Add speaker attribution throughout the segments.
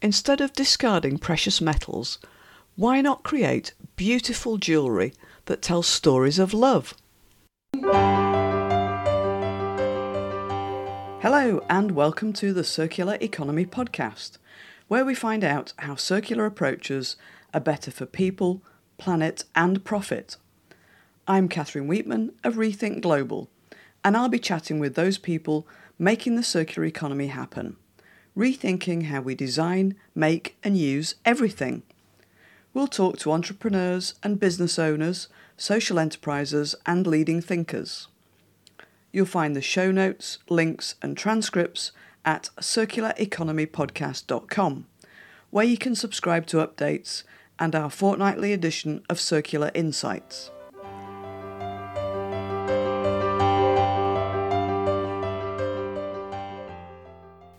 Speaker 1: Instead of discarding precious metals, why not create beautiful jewellery that tells stories of love? Hello, and welcome to the Circular Economy Podcast, where we find out how circular approaches are better for people, planet, and profit. I'm Catherine Weetman of Rethink Global, and I'll be chatting with those people making the circular economy happen, rethinking how we design, make, and use everything. We'll talk to entrepreneurs and business owners, social enterprises, and leading thinkers. You'll find the show notes, links, and transcripts at circulareconomypodcast.com, where you can subscribe to updates and our fortnightly edition of Circular Insights.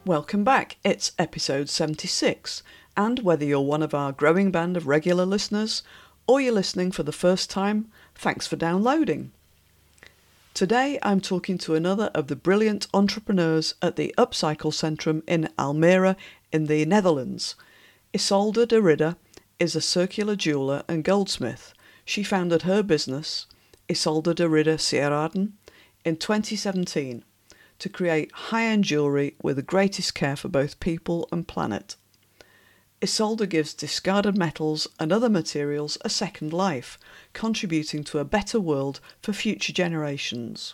Speaker 1: Welcome back. It's episode 76, and whether you're one of our growing band of regular listeners or you're listening for the first time, thanks for downloading. Today I'm talking to another of the brilliant entrepreneurs at the Upcycle Centrum in Almere in the Netherlands. Isolde de Ridder is a circular jeweller and goldsmith. She founded her business, Isolde de Ridder Sieraden, in 2017 to create high end jewellery with the greatest care for both people and planet. Isolde gives discarded metals and other materials a second life, contributing to a better world for future generations.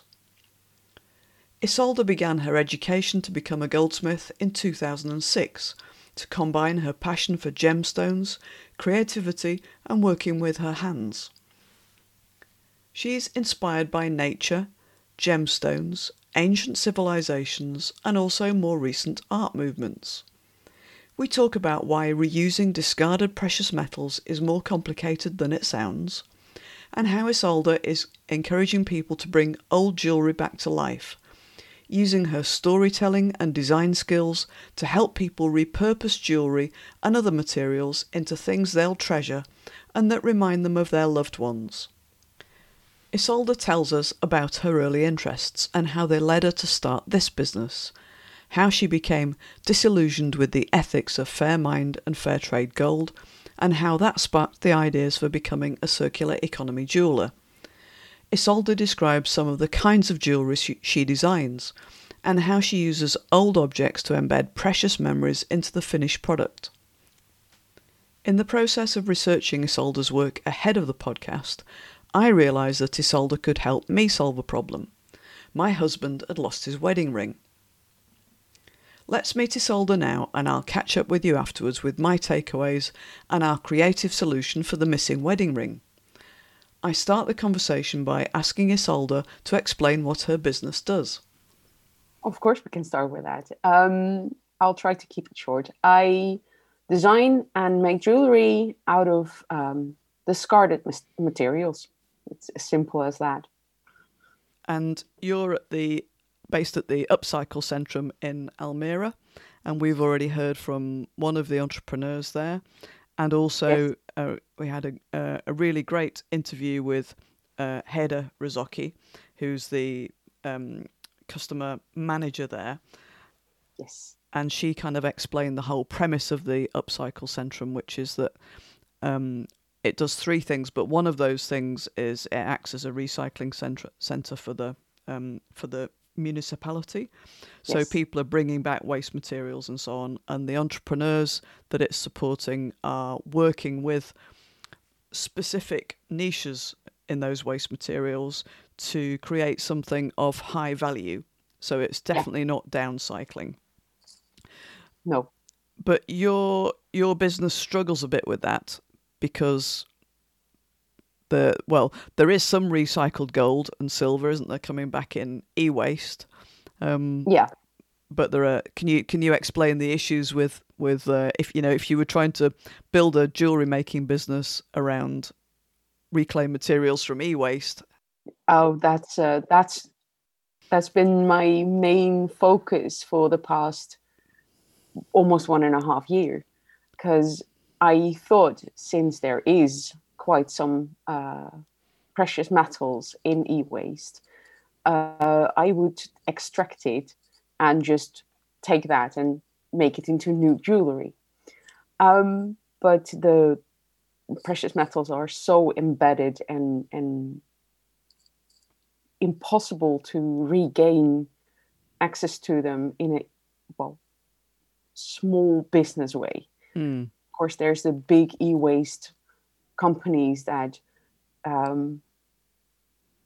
Speaker 1: Isolde began her education to become a goldsmith in 2006 to combine her passion for gemstones, creativity, and working with her hands. She is inspired by nature, gemstones, ancient civilizations, and also more recent art movements. We talk about why reusing discarded precious metals is more complicated than it sounds, and how Isolde is encouraging people to bring old jewellery back to life, using her storytelling and design skills to help people repurpose jewellery and other materials into things they'll treasure and that remind them of their loved ones. Isolde tells us about her early interests and how they led her to start this business how she became disillusioned with the ethics of Fairmined and fair trade gold, and how that sparked the ideas for becoming a circular economy jeweller. Isolde describes some of the kinds of jewellery she, designs, and how she uses old objects to embed precious memories into the finished product. In the process of researching Isolde's work ahead of the podcast, I realised that Isolde could help me solve a problem. My husband had lost his wedding ring. Let's meet Isolde now, and I'll catch up with you afterwards with my takeaways and our creative solution for the missing wedding ring. I start the conversation by asking Isolde to explain what her business does.
Speaker 2: Of course, we can start with that. Um, I'll try to keep it short. I design and make jewelry out of um, discarded materials. It's as simple as that.
Speaker 1: And you're at the based at the Upcycle Centrum in Almere, and we've already heard from one of the entrepreneurs there, and also yes. uh, we had a, uh, a really great interview with uh, Heda who's the um, customer manager there.
Speaker 2: Yes.
Speaker 1: And she kind of explained the whole premise of the Upcycle Centrum, which is that um, it does three things, but one of those things is it acts as a recycling center center for the um, for the municipality. So yes. people are bringing back waste materials and so on, and the entrepreneurs that it's supporting are working with specific niches in those waste materials to create something of high value. So it's definitely yeah. not downcycling.
Speaker 2: No.
Speaker 1: But your your business struggles a bit with that because the well, there is some recycled gold and silver, isn't there, coming back in e-waste?
Speaker 2: Um, yeah.
Speaker 1: But there are. Can you can you explain the issues with with uh, if you know if you were trying to build a jewelry making business around reclaimed materials from e-waste?
Speaker 2: Oh, that's uh, that's that's been my main focus for the past almost one and a half year because I thought since there is quite some uh, precious metals in e-waste, uh, I would extract it and just take that and make it into new jewelry. Um, but the precious metals are so embedded and and impossible to regain access to them in a well small business way.
Speaker 1: Mm.
Speaker 2: Of course, there's the big e-waste companies that um,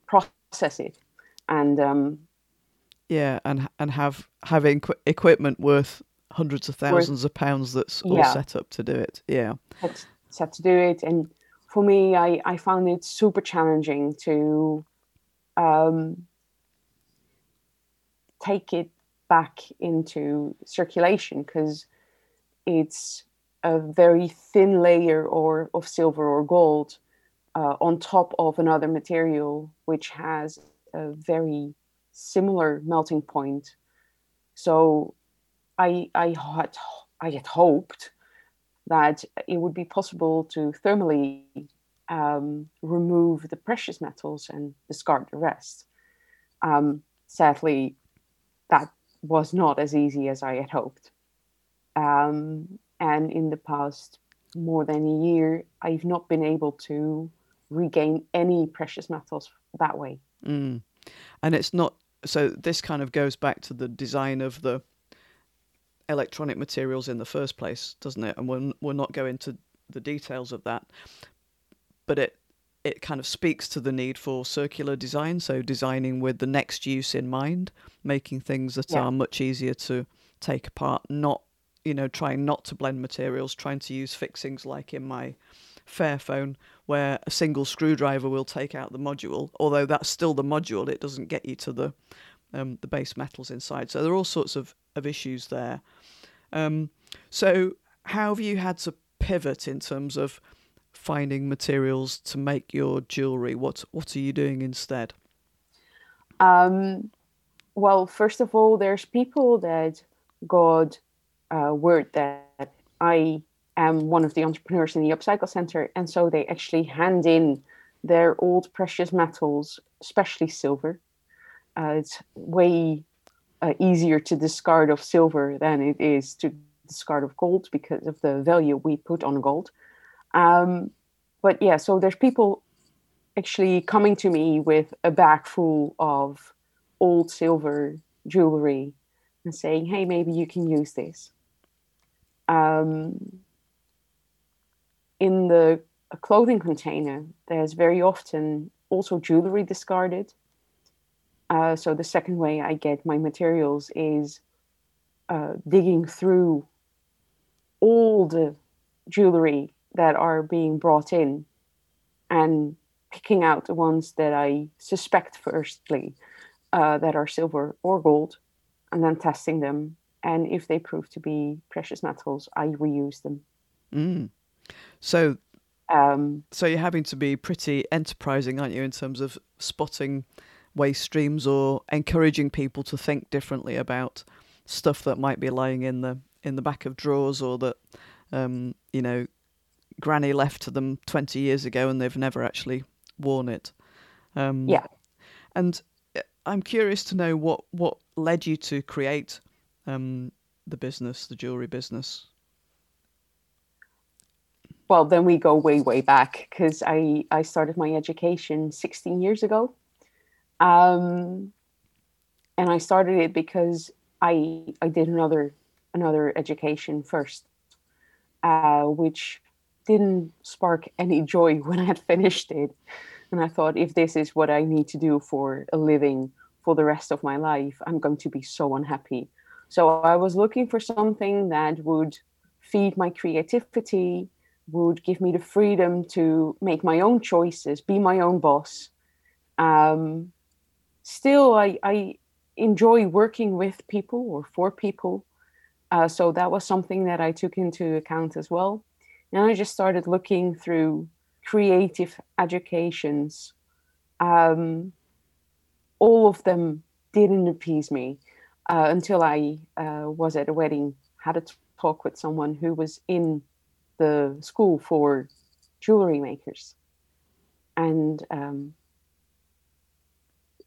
Speaker 2: process it, and um,
Speaker 1: yeah, and and have having equi- equipment worth hundreds of thousands of pounds that's all
Speaker 2: Yeah.
Speaker 1: set up to do it. Yeah.
Speaker 2: set, set to do it. And for me, I, I found it super challenging to um, take it back into circulation because it's a very thin layer or of silver or gold uh, on top of another material which has a very similar melting point. So I I had I had hoped that it would be possible to thermally um, remove the precious metals and discard the rest. Um, sadly, that was not as easy as I had hoped. Um, and in the past more than a year, I've not been able to regain any precious metals that way.
Speaker 1: Mm. And it's not so this kind of goes back to the design of the electronic materials in the first place, doesn't it? And we'll we'll not go into the details of that, but it it kind of speaks to the need for circular design, so designing with the next use in mind, making things that
Speaker 2: Yeah.
Speaker 1: are much easier to take apart, not you know trying not to blend materials, trying to use fixings like in my Fairphone, where a single screwdriver will take out the module. Although that's still the module, it doesn't get you to the um, the base metals inside. So there are all sorts of, of issues there. Um, so how have you had to pivot in terms of finding materials to make your jewelry? What what are you doing instead?
Speaker 2: Um, well, first of all, there's people that got uh, word that I am one of the entrepreneurs in the Upcycle Center, and so they actually hand in their old precious metals, especially silver. Uh, it's way uh, easier to discard of silver than it is to discard of gold because of the value we put on gold. Um, but yeah, so there's people actually coming to me with a bag full of old silver jewelry and saying, hey, maybe you can use this. Um, in the clothing container, there's very often also jewelry discarded. Uh, so the second way I get my materials is uh, digging through all the jewelry that are being brought in and picking out the ones that I suspect firstly uh, that are silver or gold, and then testing them. And if they prove to be precious metals, I reuse them.
Speaker 1: Mm. So
Speaker 2: Um,
Speaker 1: so you're having to be pretty enterprising, aren't you, in terms of spotting waste streams or encouraging people to think differently about stuff that might be lying in the in the back of drawers or that um, you know granny left to them 20 years ago and they've never actually worn it. Um,
Speaker 2: Yeah.
Speaker 1: And uh, I'm curious to know what what led you to create um, the business, the jewelry business.
Speaker 2: well, then we go way, way back because I, I started my education 16 years ago. Um, and I started it because I, I did another, another education first, uh, which didn't spark any joy when I had finished it. And I thought, if this is what I need to do for a living for the rest of my life, I'm going to be so unhappy. So I was looking for something that would feed my creativity, would give me the freedom to make my own choices, be my own boss. Um, still, I, I enjoy working with people or for people. Uh, so that was something that I took into account as well. And I just started looking through creative educations. Um, all of them didn't appease me uh, until I uh, was at a wedding, had a talk with someone who was in the school for jewelry makers. And um,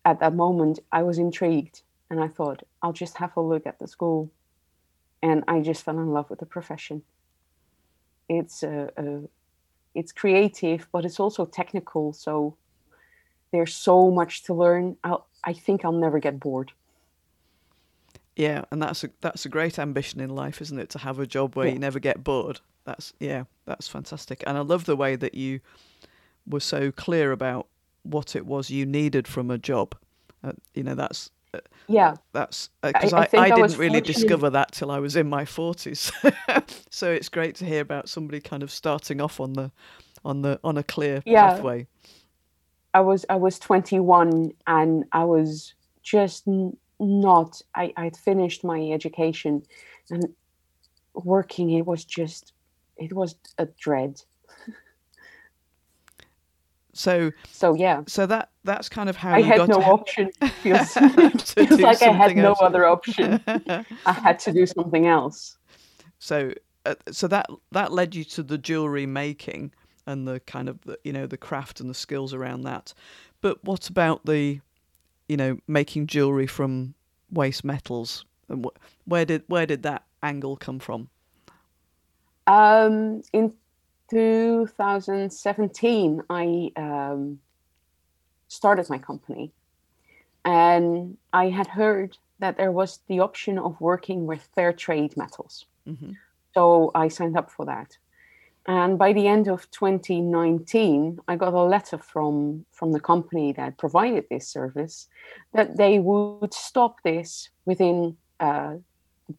Speaker 2: at that moment, I was intrigued and I thought, I'll just have a look at the school. And I just fell in love with the profession. it's a, a it's creative, but it's also technical. So there's so much to learn. I'll, I think I'll never get bored.
Speaker 1: Yeah, and that's a that's a great ambition in life, isn't it? To have a job where yeah. you never get bored. That's yeah, that's fantastic. And I love the way that you were so clear about what it was you needed from a job. Uh, you know, that's uh,
Speaker 2: yeah,
Speaker 1: that's because uh, I, I, I, I, didn't really discover that till I was in my forties. so it's great to hear about somebody kind of starting off on the on the on a clear yeah. pathway.
Speaker 2: I was I was 21 and I was just not I I'd finished my education and working it was just it was a dread.
Speaker 1: So
Speaker 2: so yeah.
Speaker 1: so that that's kind of how
Speaker 2: I had no option. Feels, feels like I had no other option. I had to do something else.
Speaker 1: So uh, so that that led you to the jewelry making and the kind of the, you know the craft and the skills around that. But what about the you know making jewelry from waste metals and wh- where did where did that angle come from
Speaker 2: um in 2017, I um, started my company, and I had heard that there was the option of working with fair trade metals. Mm-hmm. So I signed up for that. And by the end of 2019, I got a letter from, from the company that provided this service that they would stop this within uh,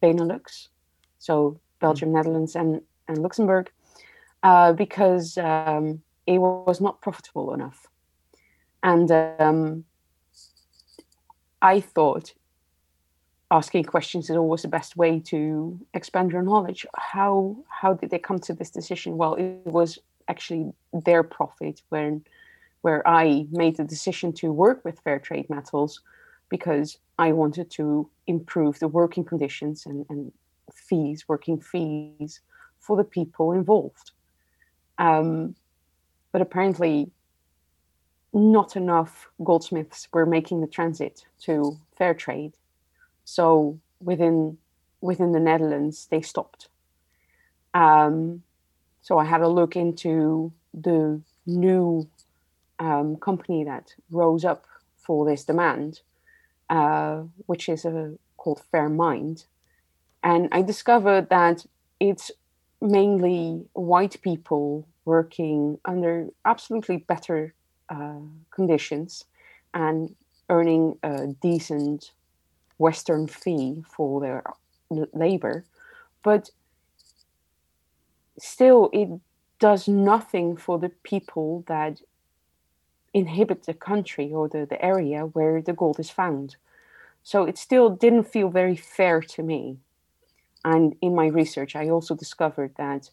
Speaker 2: Benelux, so Belgium, mm-hmm. Netherlands, and, and Luxembourg, uh, because um, it was not profitable enough. And um, I thought asking questions is always the best way to expand your knowledge. How how did they come to this decision? Well, it was actually their profit when where I made the decision to work with fair trade metals because I wanted to improve the working conditions and, and fees, working fees for the people involved. Um, but apparently, not enough goldsmiths were making the transit to fair trade. So within within the Netherlands, they stopped. Um, so I had a look into the new um, company that rose up for this demand, uh, which is a, called Fairmined, and I discovered that it's mainly white people working under absolutely better uh, conditions and earning a decent Western fee for their labor. But still, it does nothing for the people that inhabit the country or the, the area where the gold is found. So it still didn't feel very fair to me. And in my research, I also discovered that,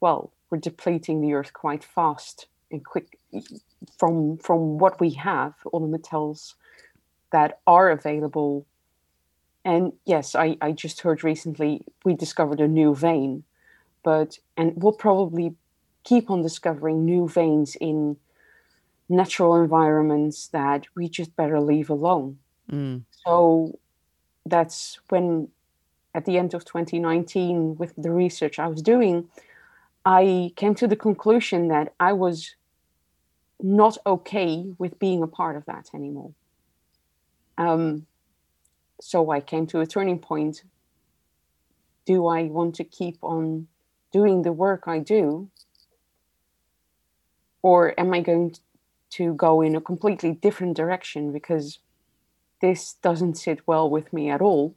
Speaker 2: well, we're depleting the earth quite fast and quick from from what we have, all the metals that are available. And yes, I, I just heard recently we discovered a new vein, but and we'll probably keep on discovering new veins in natural environments that we just better leave alone. Mm. So that's when at the end of 2019 with the research I was doing, I came to the conclusion that I was not okay with being a part of that anymore. Um, so I came to a turning point. Do I want to keep on doing the work I do? Or am I going to go in a completely different direction because this doesn't sit well with me at all?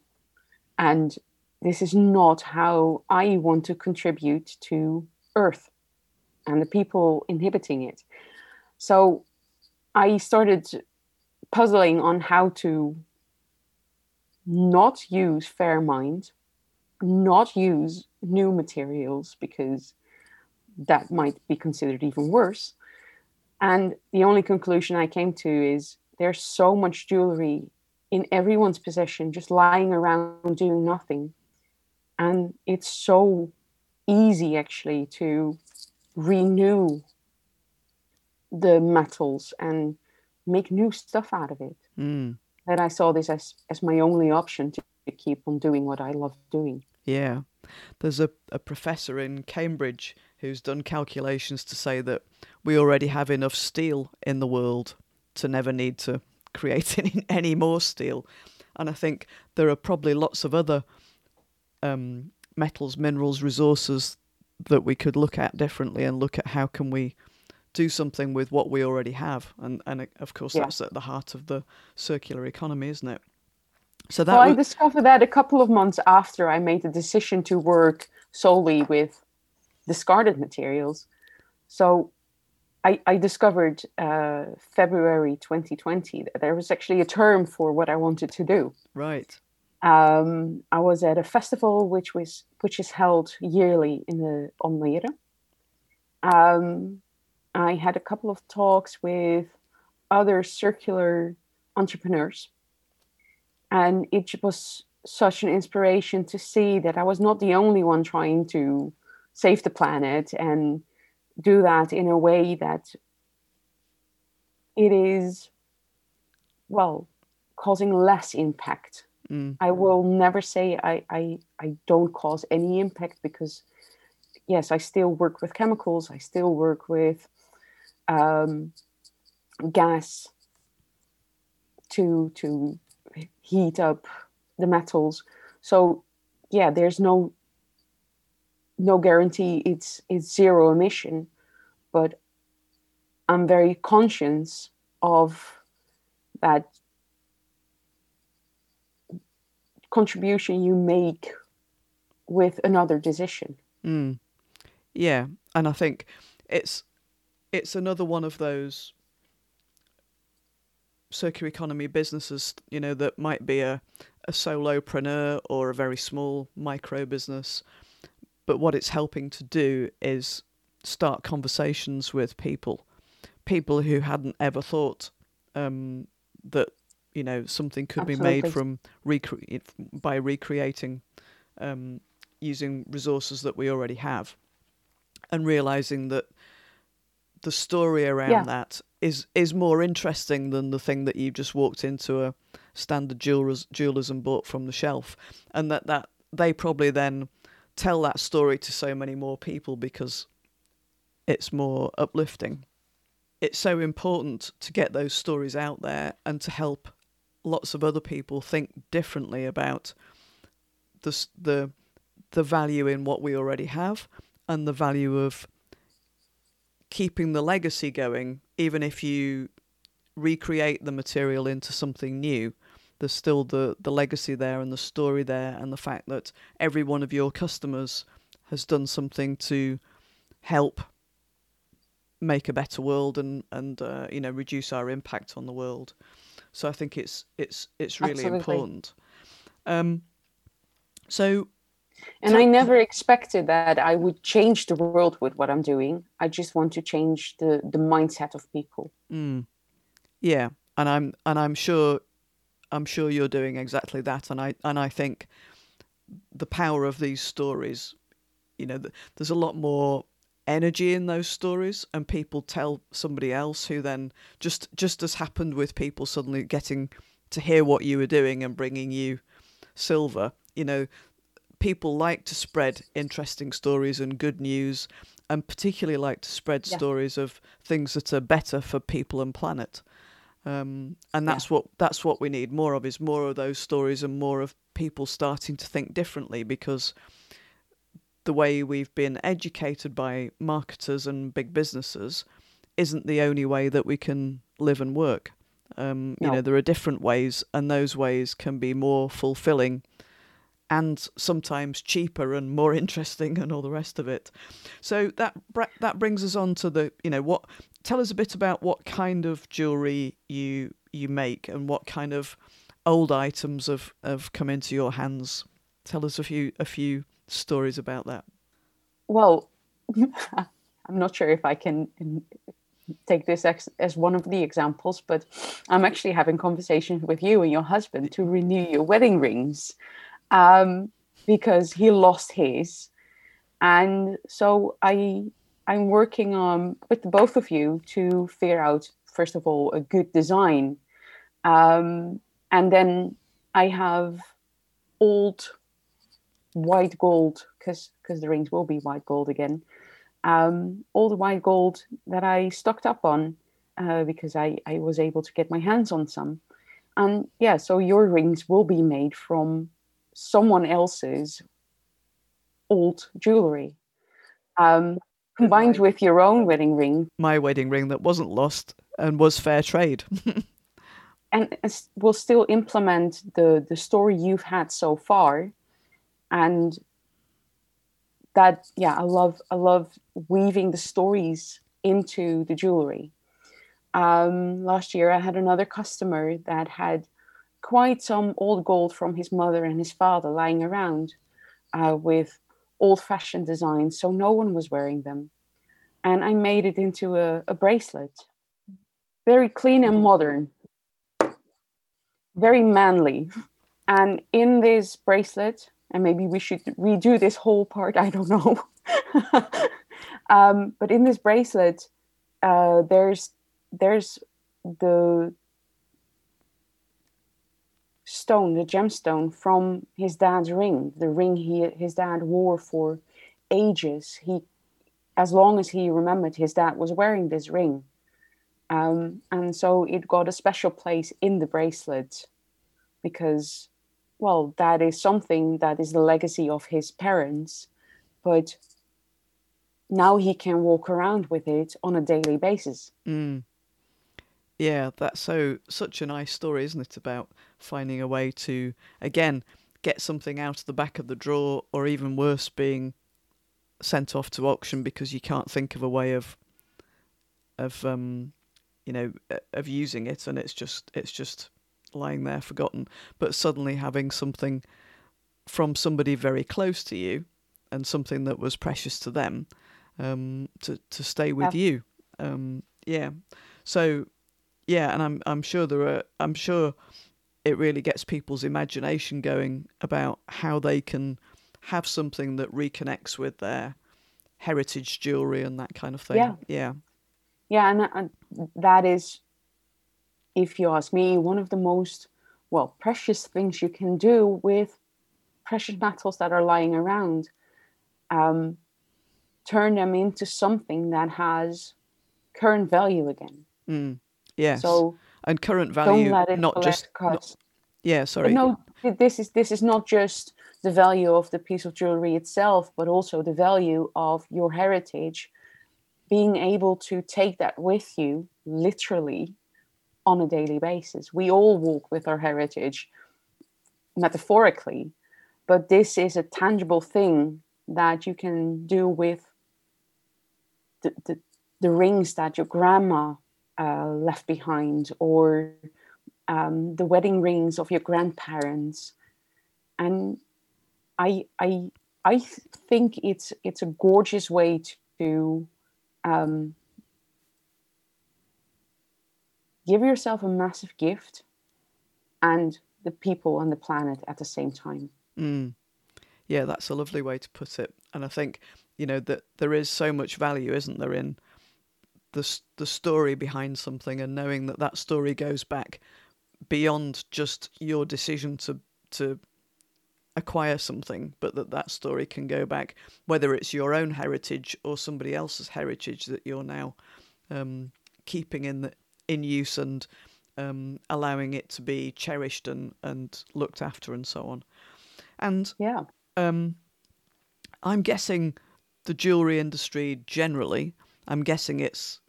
Speaker 2: And this is not how I want to contribute to Earth and the people inhabiting it. So I started puzzling on how to not use Fairmined, not use new materials because that might be considered even worse. And the only conclusion I came to is there's so much jewelry in everyone's possession just lying around doing nothing and it's so easy actually to renew the metals and make new stuff out of it mm. That i saw this as, as my only option to keep on doing what i love doing
Speaker 1: yeah there's a, a professor in cambridge who's done calculations to say that we already have enough steel in the world to never need to create any, any more steel. And I think there are probably lots of other um, metals, minerals, resources that we could look at differently and look at how can we do something with what we already have. And and of course yeah. that's at the heart of the circular economy, isn't it?
Speaker 2: So that well, I discovered that a couple of months after I made the decision to work solely with discarded materials. So I, I discovered uh, February 2020 that there was actually a term for what I wanted to do.
Speaker 1: Right.
Speaker 2: Um, I was at a festival which was which is held yearly in the Almere. Um, I had a couple of talks with other circular entrepreneurs, and it was such an inspiration to see that I was not the only one trying to save the planet and do that in a way that it is well causing less impact. Mm. i will never say I, I i don't cause any impact because yes i still work with chemicals. I still work with um, gas to to heat up the metals so yeah there's no no guarantee it's it's zero emission but i'm very conscious of that contribution you make with another decision
Speaker 1: mm. yeah and i think it's it's another one of those circular economy businesses you know that might be a a solopreneur or a very small micro business but what it's helping to do is start conversations with people, people who hadn't ever thought um, that you know something could Absolutely. be made from recre- by recreating um, using resources that we already have, and realizing that the story around yeah. that is is more interesting than the thing that you just walked into a standard jewelers jewelers and bought from the shelf, and that that they probably then tell that story to so many more people because it's more uplifting. It's so important to get those stories out there and to help lots of other people think differently about the the the value in what we already have and the value of keeping the legacy going even if you recreate the material into something new there's still the the legacy there and the story there and the fact that every one of your customers has done something to help make a better world and and uh, you know reduce our impact on the world so i think it's it's it's really Absolutely. important um so
Speaker 2: and I never expected that I would change the world with what I'm doing. I just want to change the the mindset of people.
Speaker 1: Mm. Yeah, and I'm and I'm sure I'm sure you're doing exactly that, and I and I think the power of these stories, you know, there's a lot more energy in those stories, and people tell somebody else who then just just as happened with people suddenly getting to hear what you were doing and bringing you silver. You know, people like to spread interesting stories and good news, and particularly like to spread yeah. stories of things that are better for people and planet. Um, and that's yeah. what that's what we need more of is more of those stories and more of people starting to think differently because the way we've been educated by marketers and big businesses isn't the only way that we can live and work. Um, no. You know, there are different ways, and those ways can be more fulfilling and sometimes cheaper and more interesting and all the rest of it. So that that brings us on to the you know what tell us a bit about what kind of jewelry you you make and what kind of old items have, have come into your hands. Tell us a few a few stories about that.
Speaker 2: Well, I'm not sure if I can take this as, as one of the examples, but I'm actually having conversations with you and your husband to renew your wedding rings um, because he lost his. And so I I'm working on with both of you to figure out first of all a good design, um, and then I have old white gold because because the rings will be white gold again. um, all the white gold that I stocked up on uh, because I, I was able to get my hands on some. And yeah, so your rings will be made from someone else's old jewelry. Um, combined with your own wedding ring.
Speaker 1: My wedding ring that wasn't lost and was fair trade.
Speaker 2: and will still implement the the story you've had so far and that yeah i love i love weaving the stories into the jewelry um, last year i had another customer that had quite some old gold from his mother and his father lying around uh, with old fashioned designs so no one was wearing them and i made it into a, a bracelet very clean and modern very manly. And in this bracelet, and maybe we should redo this whole part, I don't know. um, but in this bracelet, uh, there's there's the stone, the gemstone from his dad's ring, the ring he his dad wore for ages. He, as long as he remembered, his dad was wearing this ring, um, and so it got a special place in the bracelet because, well, that is something that is the legacy of his parents. But now he can walk around with it on a daily basis.
Speaker 1: Mm. Yeah, that's so such a nice story, isn't it? About finding a way to again get something out of the back of the drawer, or even worse, being sent off to auction because you can't think of a way of of um, you know of using it and it's just it's just lying there forgotten but suddenly having something from somebody very close to you and something that was precious to them um, to to stay with yeah. you um, yeah so yeah and I'm I'm sure there are I'm sure it really gets people's imagination going about how they can have something that reconnects with their heritage jewelry and that kind of thing
Speaker 2: yeah
Speaker 1: yeah
Speaker 2: yeah, and, and that is, if you ask me, one of the most well precious things you can do with precious metals that are lying around. Um, turn them into something that has current value again.
Speaker 1: Mm, yes. So and current value, not just not, yeah. Sorry.
Speaker 2: But no, this is this is not just the value of the piece of jewelry itself, but also the value of your heritage being able to take that with you literally on a daily basis. We all walk with our heritage metaphorically, but this is a tangible thing that you can do with the, the, the rings that your grandma uh, left behind or um, the wedding rings of your grandparents. And I, I, I think it's, it's a gorgeous way to um, give yourself a massive gift and the people on the planet at the same time.
Speaker 1: Mm. Yeah, that's a lovely way to put it. And I think, you know, that there is so much value, isn't there, in the the story behind something and knowing that that story goes back beyond just your decision to to acquire something, but that that story can go back, whether it's your own heritage or somebody else's heritage that you're now um, keeping in the, in use and um, allowing it to be cherished and, and looked after and so on. And
Speaker 2: yeah,
Speaker 1: um, I'm guessing the jewelry industry generally. I'm guessing it's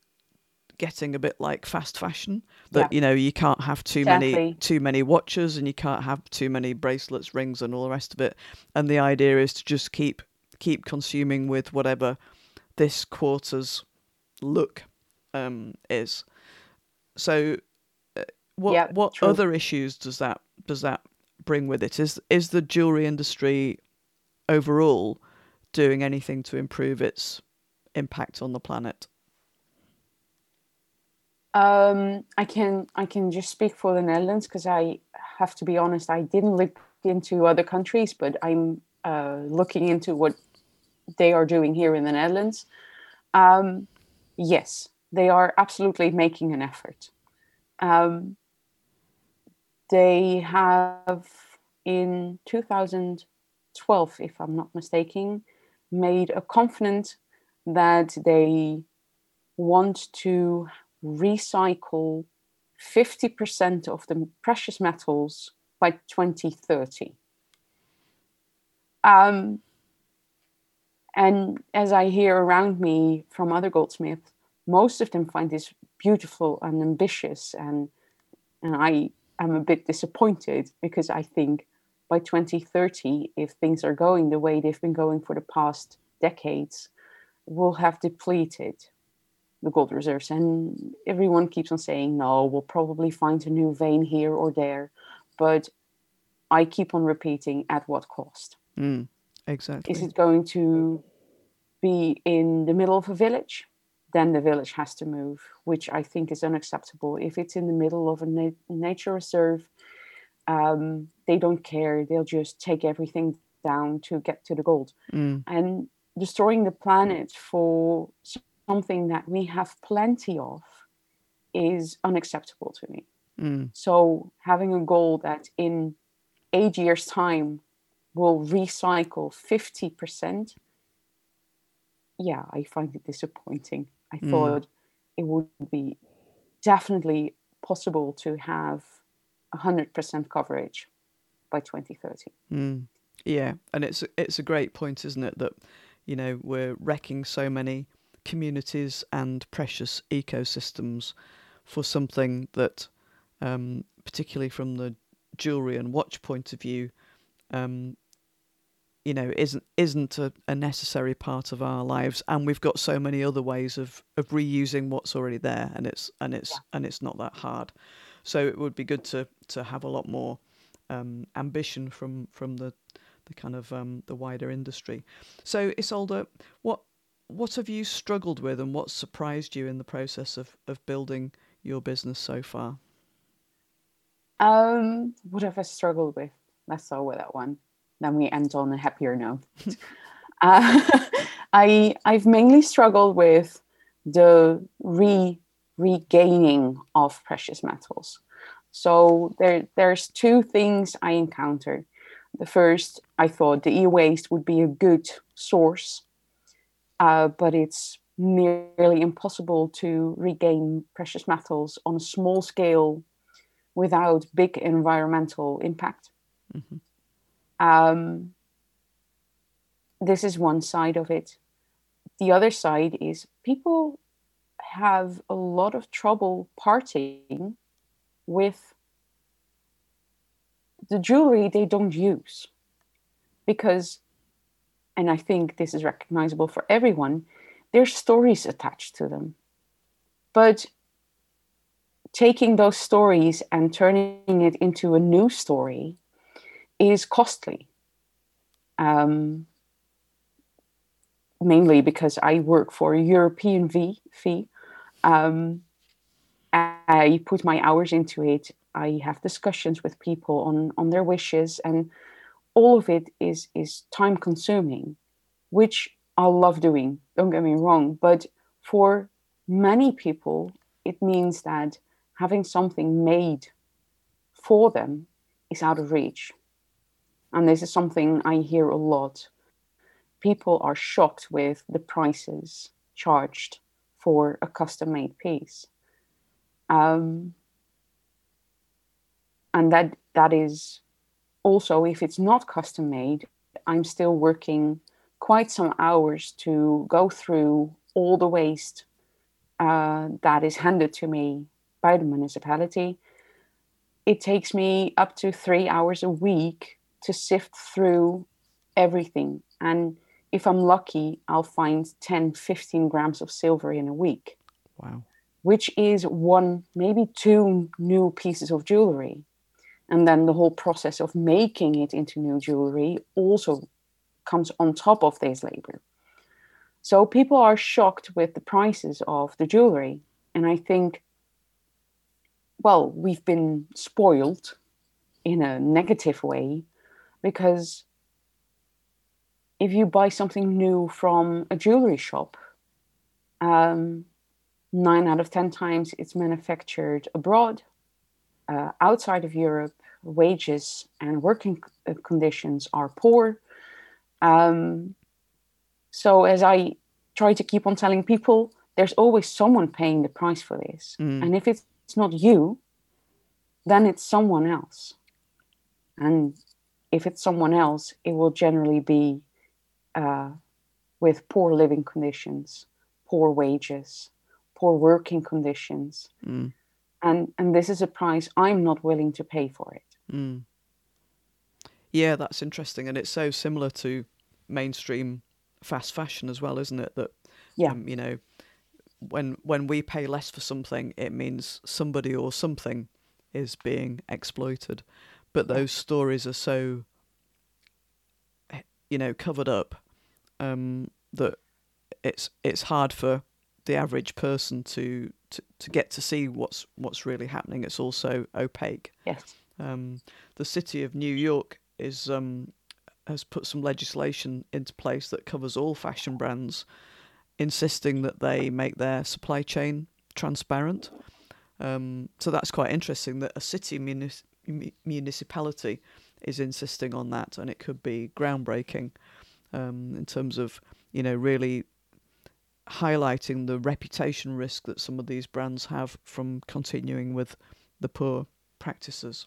Speaker 1: getting a bit like fast fashion that yeah. you know you can't have too exactly. many too many watches and you can't have too many bracelets rings and all the rest of it and the idea is to just keep keep consuming with whatever this quarter's look um, is so uh, what yeah, what true. other issues does that does that bring with it is is the jewelry industry overall doing anything to improve its impact on the planet
Speaker 2: um, I can I can just speak for the Netherlands because I have to be honest. I didn't look into other countries, but I'm uh, looking into what they are doing here in the Netherlands. Um, yes, they are absolutely making an effort. Um, they have in 2012, if I'm not mistaken, made a confident that they want to recycle 50% of the precious metals by 2030. Um, and as I hear around me from other goldsmiths, most of them find this beautiful and ambitious, and and I am a bit disappointed because I think by 2030, if things are going the way they've been going for the past decades, we'll have depleted the gold reserves. And everyone keeps on saying, no, we'll probably find a new vein here or there. But I keep on repeating, at what cost?
Speaker 1: Mm, exactly.
Speaker 2: Is it going to be in the middle of a village? Then the village has to move, which I think is unacceptable. If it's in the middle of a na- nature reserve, um, they don't care. They'll just take everything down to get to the gold.
Speaker 1: Mm.
Speaker 2: And destroying the planet for something that we have plenty of is unacceptable to me.
Speaker 1: Mm.
Speaker 2: So having a goal that in eight years' time will recycle 50%, yeah, I find it disappointing. I
Speaker 1: Mm.
Speaker 2: thought it would be definitely possible to have 100% coverage by 2030.
Speaker 1: Mm. Yeah, and it's it's a great point, isn't it? That you know we're wrecking so many communities and precious ecosystems for something that, um, particularly from the jewelry and watch point of view, um, you know, isn't isn't a, a necessary part of our lives, and we've got so many other ways of of reusing what's already there, and it's and it's
Speaker 2: Yeah.
Speaker 1: and it's not that hard. So it would be good to to have a lot more um, ambition from from the the kind of um, the wider industry. So Isolde, what what have you struggled with, and what surprised you in the process of of building your business so far?
Speaker 2: Um, what have I struggled with? Let's start with that one. Then we end on a happier note. uh, I I've mainly struggled with the re regaining of precious metals. So there there's two things I encountered. The first, I thought the e-waste would be a good source, uh, but it's nearly impossible to regain precious metals on a small scale without big environmental impact.
Speaker 1: Mhm.
Speaker 2: Um, this is one side of it. The other side is people have a lot of trouble parting with the jewelry they don't use because and i think this is recognizable for everyone there's stories attached to them. But taking those stories and turning it into a new story is costly. Um, mainly because i work for a european v- fee. Um, I put my hours into it. I have discussions with people on on their wishes, and all of it is is time consuming, which I love doing. Don't get me wrong, but for many people, it means that having something made for them is out of reach, and this is something I hear a lot. People are shocked with the prices charged for a custom made piece um, and that that is also if it's not custom made i'm still working quite some hours to go through all the waste uh, that is handed to me by the municipality it takes me up to three hours a week to sift through everything and if i'm lucky i'll find 10 15 grams of silver in a week
Speaker 1: Wow.
Speaker 2: which is one, maybe two new pieces of jewelry. And then the whole process of making it into new jewelry also comes on top of this labor. So people are shocked with the prices of the jewelry. And I think, well, we've been spoiled in a negative way because if you buy something new from a jewelry shop, um, nine out of 10 times it's manufactured abroad, uh, outside of Europe. Wages and working conditions are poor. Um, so, as I try to keep on telling people there's always someone paying the price for this.
Speaker 1: Mm.
Speaker 2: And if it's not you, then it's someone else. And if it's someone else, it will generally be uh, with poor living conditions, poor wages, poor working conditions.
Speaker 1: Mm.
Speaker 2: And, and this is a price I'm not willing to pay for it.
Speaker 1: Mm. Yeah, that's interesting, and it's so similar to mainstream fast fashion as well, isn't it? That
Speaker 2: Yeah.
Speaker 1: um, you know, when when we pay less for something, it means somebody or something is being exploited. But those stories are so, you know, covered up um, that it's it's hard for the average person to, to to get to see what's what's really happening. It's also opaque.
Speaker 2: Yes.
Speaker 1: Um, the city of New York is um, has put some legislation into place that covers all fashion brands, insisting that they make their supply chain transparent. Um, so that's quite interesting that a city munis- mu- municipality is insisting on that, and it could be groundbreaking um, in terms of you know really highlighting the reputation risk that some of these brands have from continuing with the poor practices.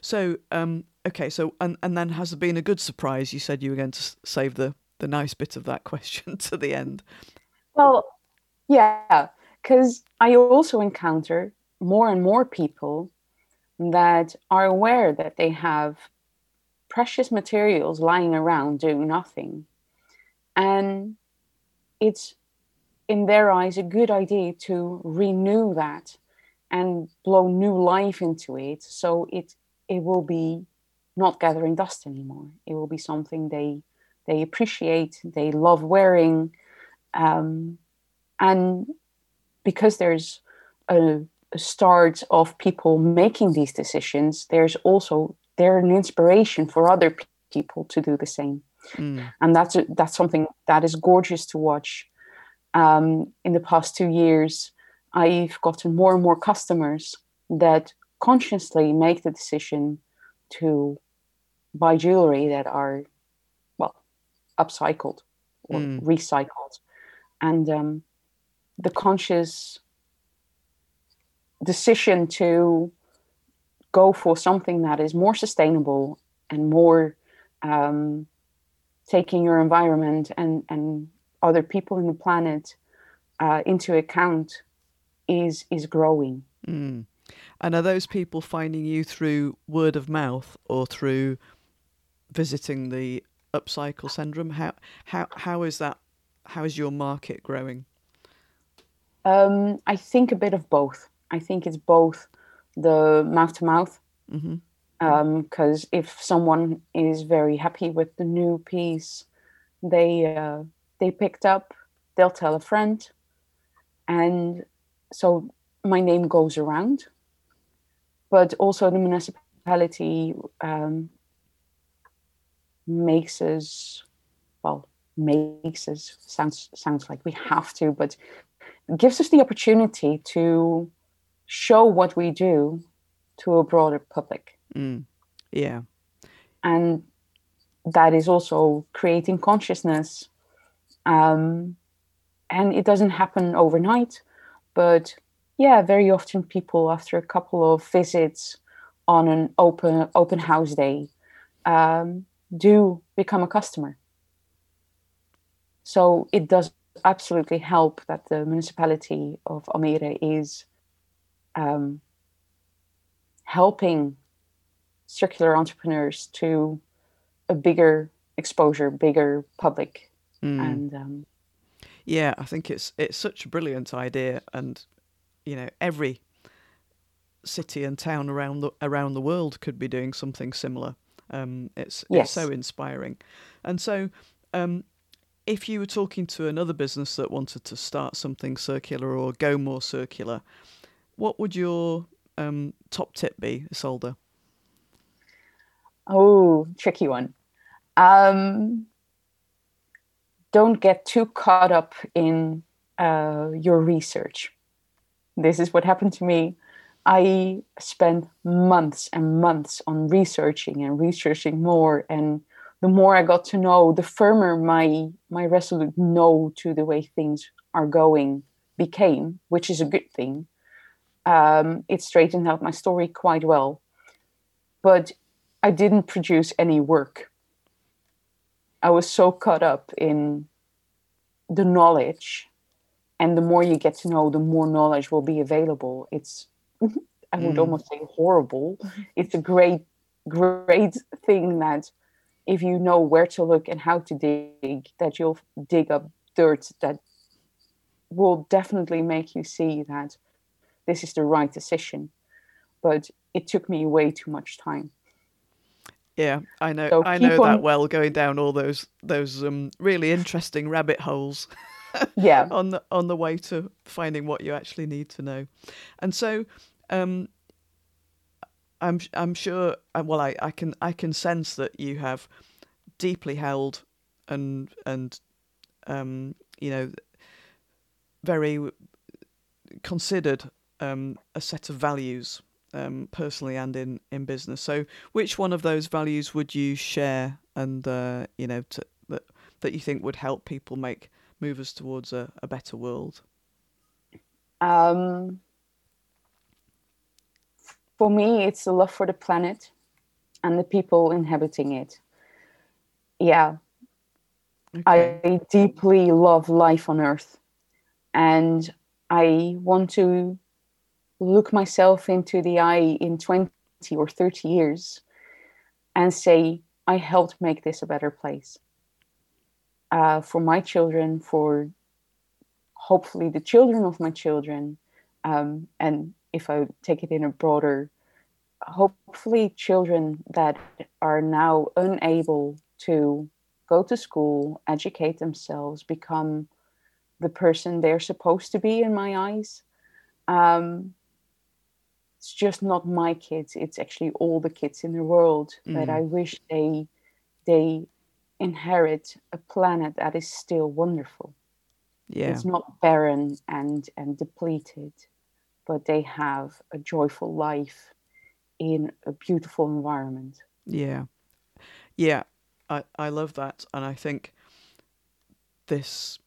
Speaker 1: So, um, okay, so and and then has there been a good surprise? You said you were going to save the the nice bit of that question to the end.
Speaker 2: Well, yeah, because I also encounter more and more people that are aware that they have precious materials lying around doing nothing. And it's, in their eyes, a good idea to renew that and blow new life into it so it it will be not gathering dust anymore. It will be something they they appreciate, they love wearing, um, and because there's a, a start of people making these decisions, there's also they're an inspiration for other people to do the same,
Speaker 1: Mm,
Speaker 2: and that's a, that's something that is gorgeous to watch. Um, in the past two years, I've gotten more and more customers that consciously make the decision to buy jewelry that are well upcycled or
Speaker 1: Mm.
Speaker 2: recycled and um, the conscious decision to go for something that is more sustainable and more um, taking your environment and, and other people in the planet uh, into account is is growing
Speaker 1: mm. And are those people finding you through word of mouth or through visiting the Upcycle Centrum? How how how is that? How is your market growing?
Speaker 2: Um, I think a bit of both. I think it's both the mouth to mouth, because if someone is very happy with the new piece, they uh, they picked up, they'll tell a friend, and so my name goes around. But also the municipality um, makes us well makes us sounds sounds like we have to, but gives us the opportunity to show what we do to a broader public.
Speaker 1: Mm. Yeah.
Speaker 2: And that is also creating consciousness. Um, and it doesn't happen overnight, but yeah, very often people, after a couple of visits on an open open house day, um, do become a customer. So it does absolutely help that the municipality of Almere is um, helping circular entrepreneurs to a bigger exposure, bigger public,
Speaker 1: Mm.
Speaker 2: and um,
Speaker 1: Yeah, I think it's it's such a brilliant idea, and you know every city and town around the around the world could be doing something similar. Um, it's
Speaker 2: Yes.
Speaker 1: it's so inspiring, and so um, if you were talking to another business that wanted to start something circular or go more circular, what would your um, top tip be, Isolde?
Speaker 2: Oh, tricky one. Um, don't get too caught up in uh, your research. This is what happened to me. I spent months and months on researching and researching more and the more I got to know, the firmer my my resolute no to the way things are going became, which is a good thing. Um, it straightened out my story quite well, but I didn't produce any work. I was so caught up in the knowledge, and the more you get to know, the more knowledge will be available. It's I would mm. almost say horrible. It's a great, great thing that if you know where to look and how to dig, that you'll dig up dirt that will definitely make you see that this is the right decision. But it took me way too much time.
Speaker 1: Yeah, I know. So I know on... that well. Going down all those those um, really interesting rabbit holes.
Speaker 2: yeah.
Speaker 1: on the on the way to finding what you actually need to know, and so um, I'm I'm sure. Uh, well, I, I can I can sense that you have deeply held and and um, you know very considered um, a set of values um, personally and in, in business. So, which one of those values would you share, and uh, you know, to, that that you think would help people make move us towards a, a better world?
Speaker 2: Um, for me, it's the love for the planet and the people inhabiting it. Yeah, okay. I deeply love life on Earth, and I want to look myself into the eye in 20 or 30 years and say, I helped make this a better place uh, for my children, for hopefully the children of my children. Um, and if I take it in a broader, hopefully children that are now unable to go to school, educate themselves, become the person they're supposed to be in my eyes. Um, it's just not my kids it's actually all the kids in the world mm. that i wish they they inherit a planet that is still wonderful. Yeah. it's not barren and and depleted but they have a joyful life in a beautiful environment.
Speaker 1: Yeah. Yeah i i love that and i think this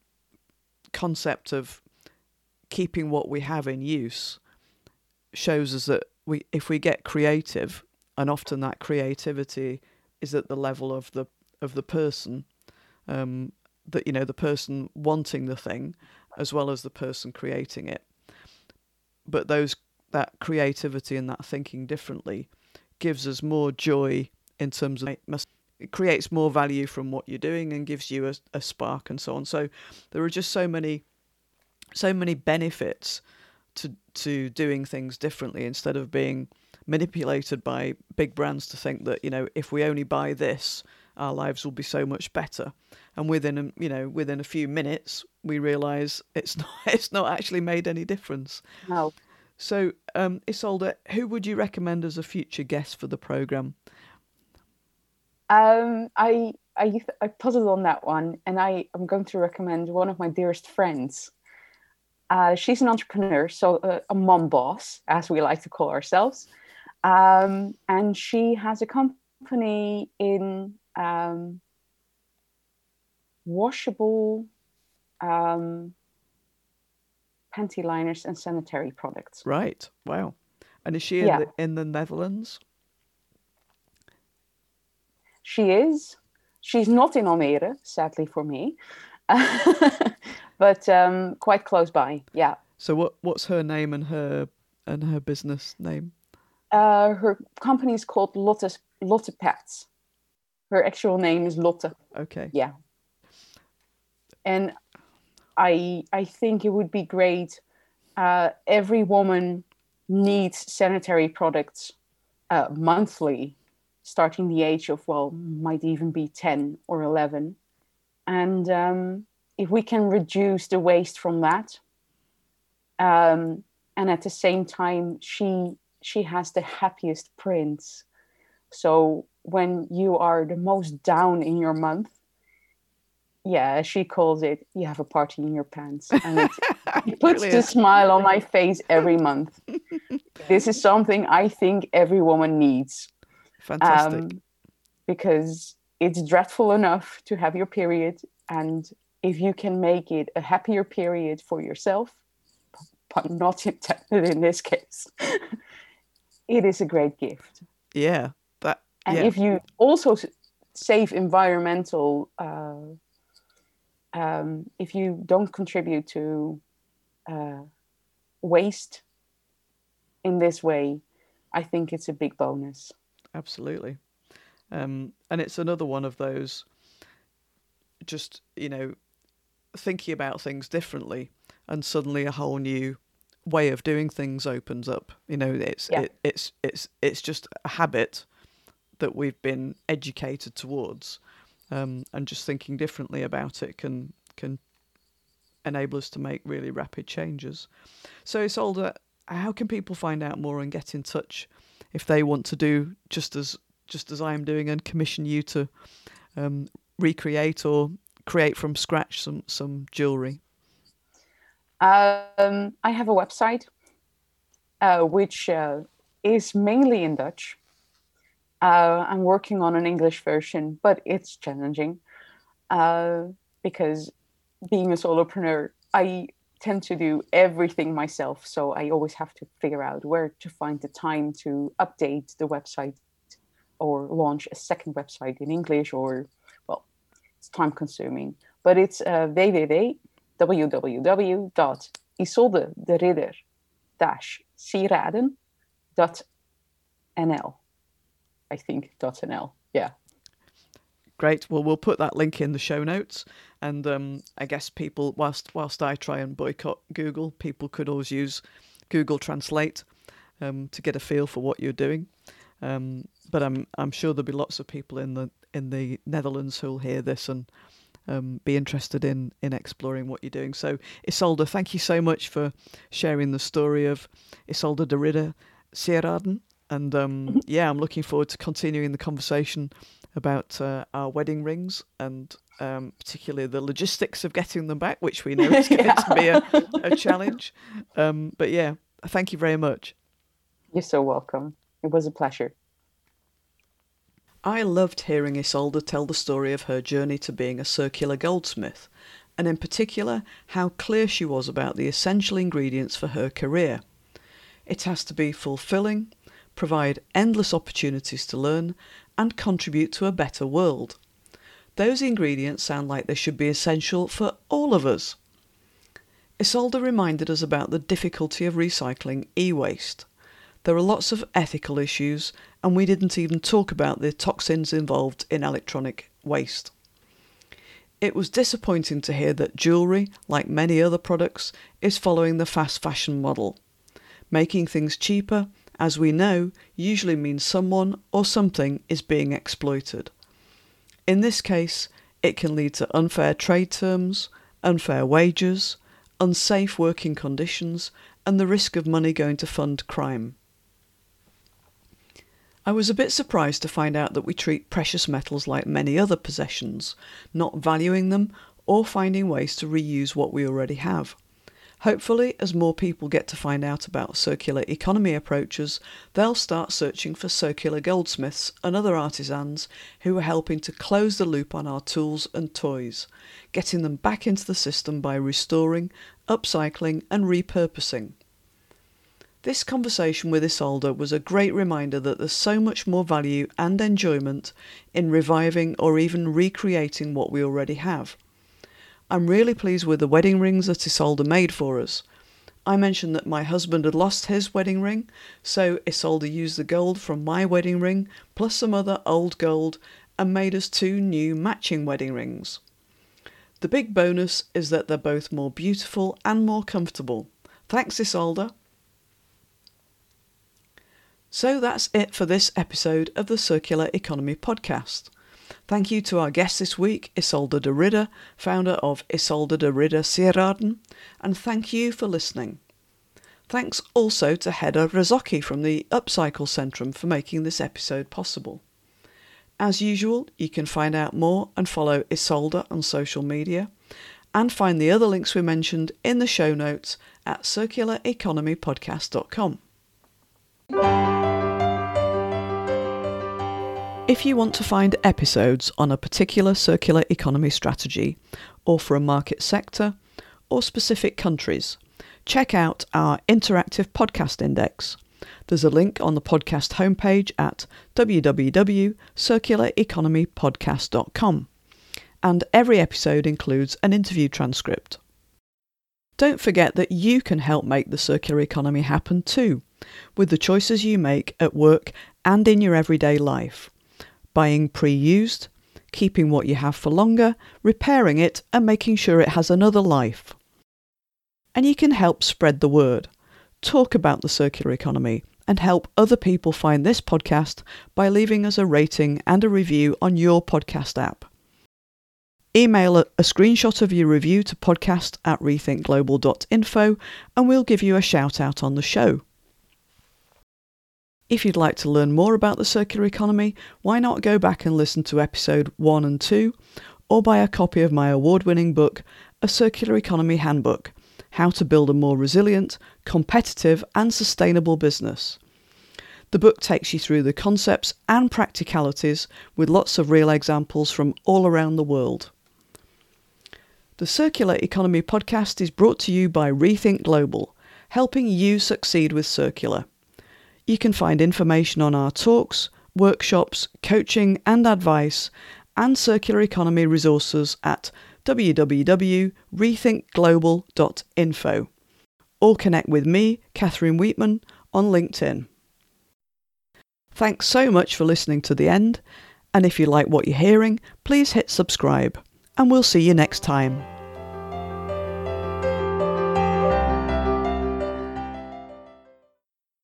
Speaker 1: concept of keeping what we have in use shows us that we if we get creative, and often that creativity is at the level of the of the person, um, that you know the person wanting the thing, as well as the person creating it. But those that creativity and that thinking differently gives us more joy in terms of it creates more value from what you're doing and gives you a, a spark and so on. So there are just so many so many benefits to to doing things differently instead of being manipulated by big brands to think that you know if we only buy this our lives will be so much better. And within a, you know within a few minutes we realize it's not it's not actually made any difference.
Speaker 2: No.
Speaker 1: So um isolde who would you recommend as a future guest for the program?
Speaker 2: Um i i i puzzled on that one and i i'm going to recommend one of my dearest friends uh, she's an entrepreneur, so uh, a mom boss, as we like to call ourselves. Um, and she has a company in um, washable um, panty liners and sanitary products.
Speaker 1: Right. Wow. And is she in, yeah. the, in the Netherlands?
Speaker 2: She is. She's not in Almere, sadly for me. but um, quite close by. Yeah.
Speaker 1: So what what's her name and her and her business name?
Speaker 2: Uh, her company is called Lotte Lotte Pets. Her actual name is Lotte.
Speaker 1: Okay.
Speaker 2: Yeah. And I I think it would be great. Uh, every woman needs sanitary products uh, monthly, starting the age of well, might even be ten or eleven, and um, if we can reduce the waste from that um, and at the same time she she has the happiest prints. So when you are the most down in your month yeah she calls it you have a party in your pants. And it, it puts the smile on my face every month. This is something i think every woman needs.
Speaker 1: Fantastic. Um,
Speaker 2: because it's dreadful enough to have your period and if you can make it a happier period for yourself but not intended in this case it is a great gift.
Speaker 1: Yeah that
Speaker 2: and
Speaker 1: yeah.
Speaker 2: if you also save environmental uh, um, if you don't contribute to uh, waste in this way i think it's a big bonus.
Speaker 1: Absolutely. Um, and it's another one of those just you know thinking about things differently and suddenly a whole new way of doing things opens up you know it's
Speaker 2: Yeah.
Speaker 1: it, it's it's it's just a habit that we've been educated towards um, and just thinking differently about it can can enable us to make really rapid changes so Isolde how can people find out more and get in touch if they want to do just as just as I'm doing and commission you to um, recreate or create from scratch some some jewelry
Speaker 2: Um, I have a website uh, which uh, is mainly in Dutch. Uh, I'm working on an English version, but it's challenging uh, because being a solopreneur, I tend to do everything myself. So I always have to figure out where to find the time to update the website or launch a second website in English, or, it's time consuming. But it's uh, www www.isolde-sieraden.nl. I think .nl. Yeah.
Speaker 1: great well we'll put that link in the show notes and um, I guess people whilst whilst I try and boycott Google people could always use Google Translate um, to get a feel for what you're doing um, but I'm I'm sure there'll be lots of people in the in the Netherlands who'll hear this and um, be interested in in exploring what you're doing. So Isolde, thank you so much for sharing the story of Isolde de Ridder Sieraden. And um, yeah, I'm looking forward to continuing the conversation about uh, our wedding rings and um, particularly the logistics of getting them back, which we know is going to be a, a challenge. Um, but yeah, thank you very much.
Speaker 2: You're so welcome. It was a pleasure.
Speaker 1: I loved hearing Isolde tell the story of her journey to being a circular goldsmith, and in particular how clear she was about the essential ingredients for her career. It has to be fulfilling, provide endless opportunities to learn, and contribute to a better world. Those ingredients sound like they should be essential for all of us. Isolde reminded us about the difficulty of recycling e waste. There are lots of ethical issues, and we didn't even talk about the toxins involved in electronic waste. It was disappointing to hear that jewellery, like many other products, is following the fast fashion model. Making things cheaper, as we know, usually means someone or something is being exploited. In this case, it can lead to unfair trade terms, unfair wages, unsafe working conditions, and the risk of money going to fund crime. I was a bit surprised to find out that we treat precious metals like many other possessions, not valuing them or finding ways to reuse what we already have. Hopefully, as more people get to find out about circular economy approaches, they'll start searching for circular goldsmiths and other artisans who are helping to close the loop on our tools and toys, getting them back into the system by restoring, upcycling, and repurposing. This conversation with Isolde was a great reminder that there's so much more value and enjoyment in reviving or even recreating what we already have. I'm really pleased with the wedding rings that Isolde made for us. I mentioned that my husband had lost his wedding ring, so Isolde used the gold from my wedding ring plus some other old gold and made us two new matching wedding rings. The big bonus is that they're both more beautiful and more comfortable. Thanks, Isolde. So that's it for this episode of the Circular Economy Podcast. Thank you to our guest this week, Isolde de Ridder, founder of Isolde de Ridder Sieraden, and thank you for listening. Thanks also to Hedda Razocki from the Upcycle Centrum for making this episode possible. As usual, you can find out more and follow Isolde on social media, and find the other links we mentioned in the show notes at circulareconomypodcast.com. If you want to find episodes on a particular circular economy strategy, or for a market sector, or specific countries, check out our interactive podcast index. There's a link on the podcast homepage at www.circulareconomypodcast.com. And every episode includes an interview transcript. Don't forget that you can help make the circular economy happen too, with the choices you make at work and in your everyday life. Buying pre used, keeping what you have for longer, repairing it, and making sure it has another life. And you can help spread the word, talk about the circular economy, and help other people find this podcast by leaving us a rating and a review on your podcast app. Email a, a, screenshot of your review to podcast at rethinkglobal.info and we'll give you a shout out on the show. If you'd like to learn more about the circular economy, why not go back and listen to episode 1 and 2 or buy a copy of my award winning book, A Circular Economy Handbook How to Build a More Resilient, Competitive, and Sustainable Business. The book takes you through the concepts and practicalities with lots of real examples from all around the world. The Circular Economy podcast is brought to you by Rethink Global, helping you succeed with circular. You can find information on our talks, workshops, coaching and advice, and circular economy resources at www.rethinkglobal.info or connect with me, Catherine Weetman, on LinkedIn. Thanks so much for listening to the end, and if you like what you're hearing, please hit subscribe and we'll see you next time.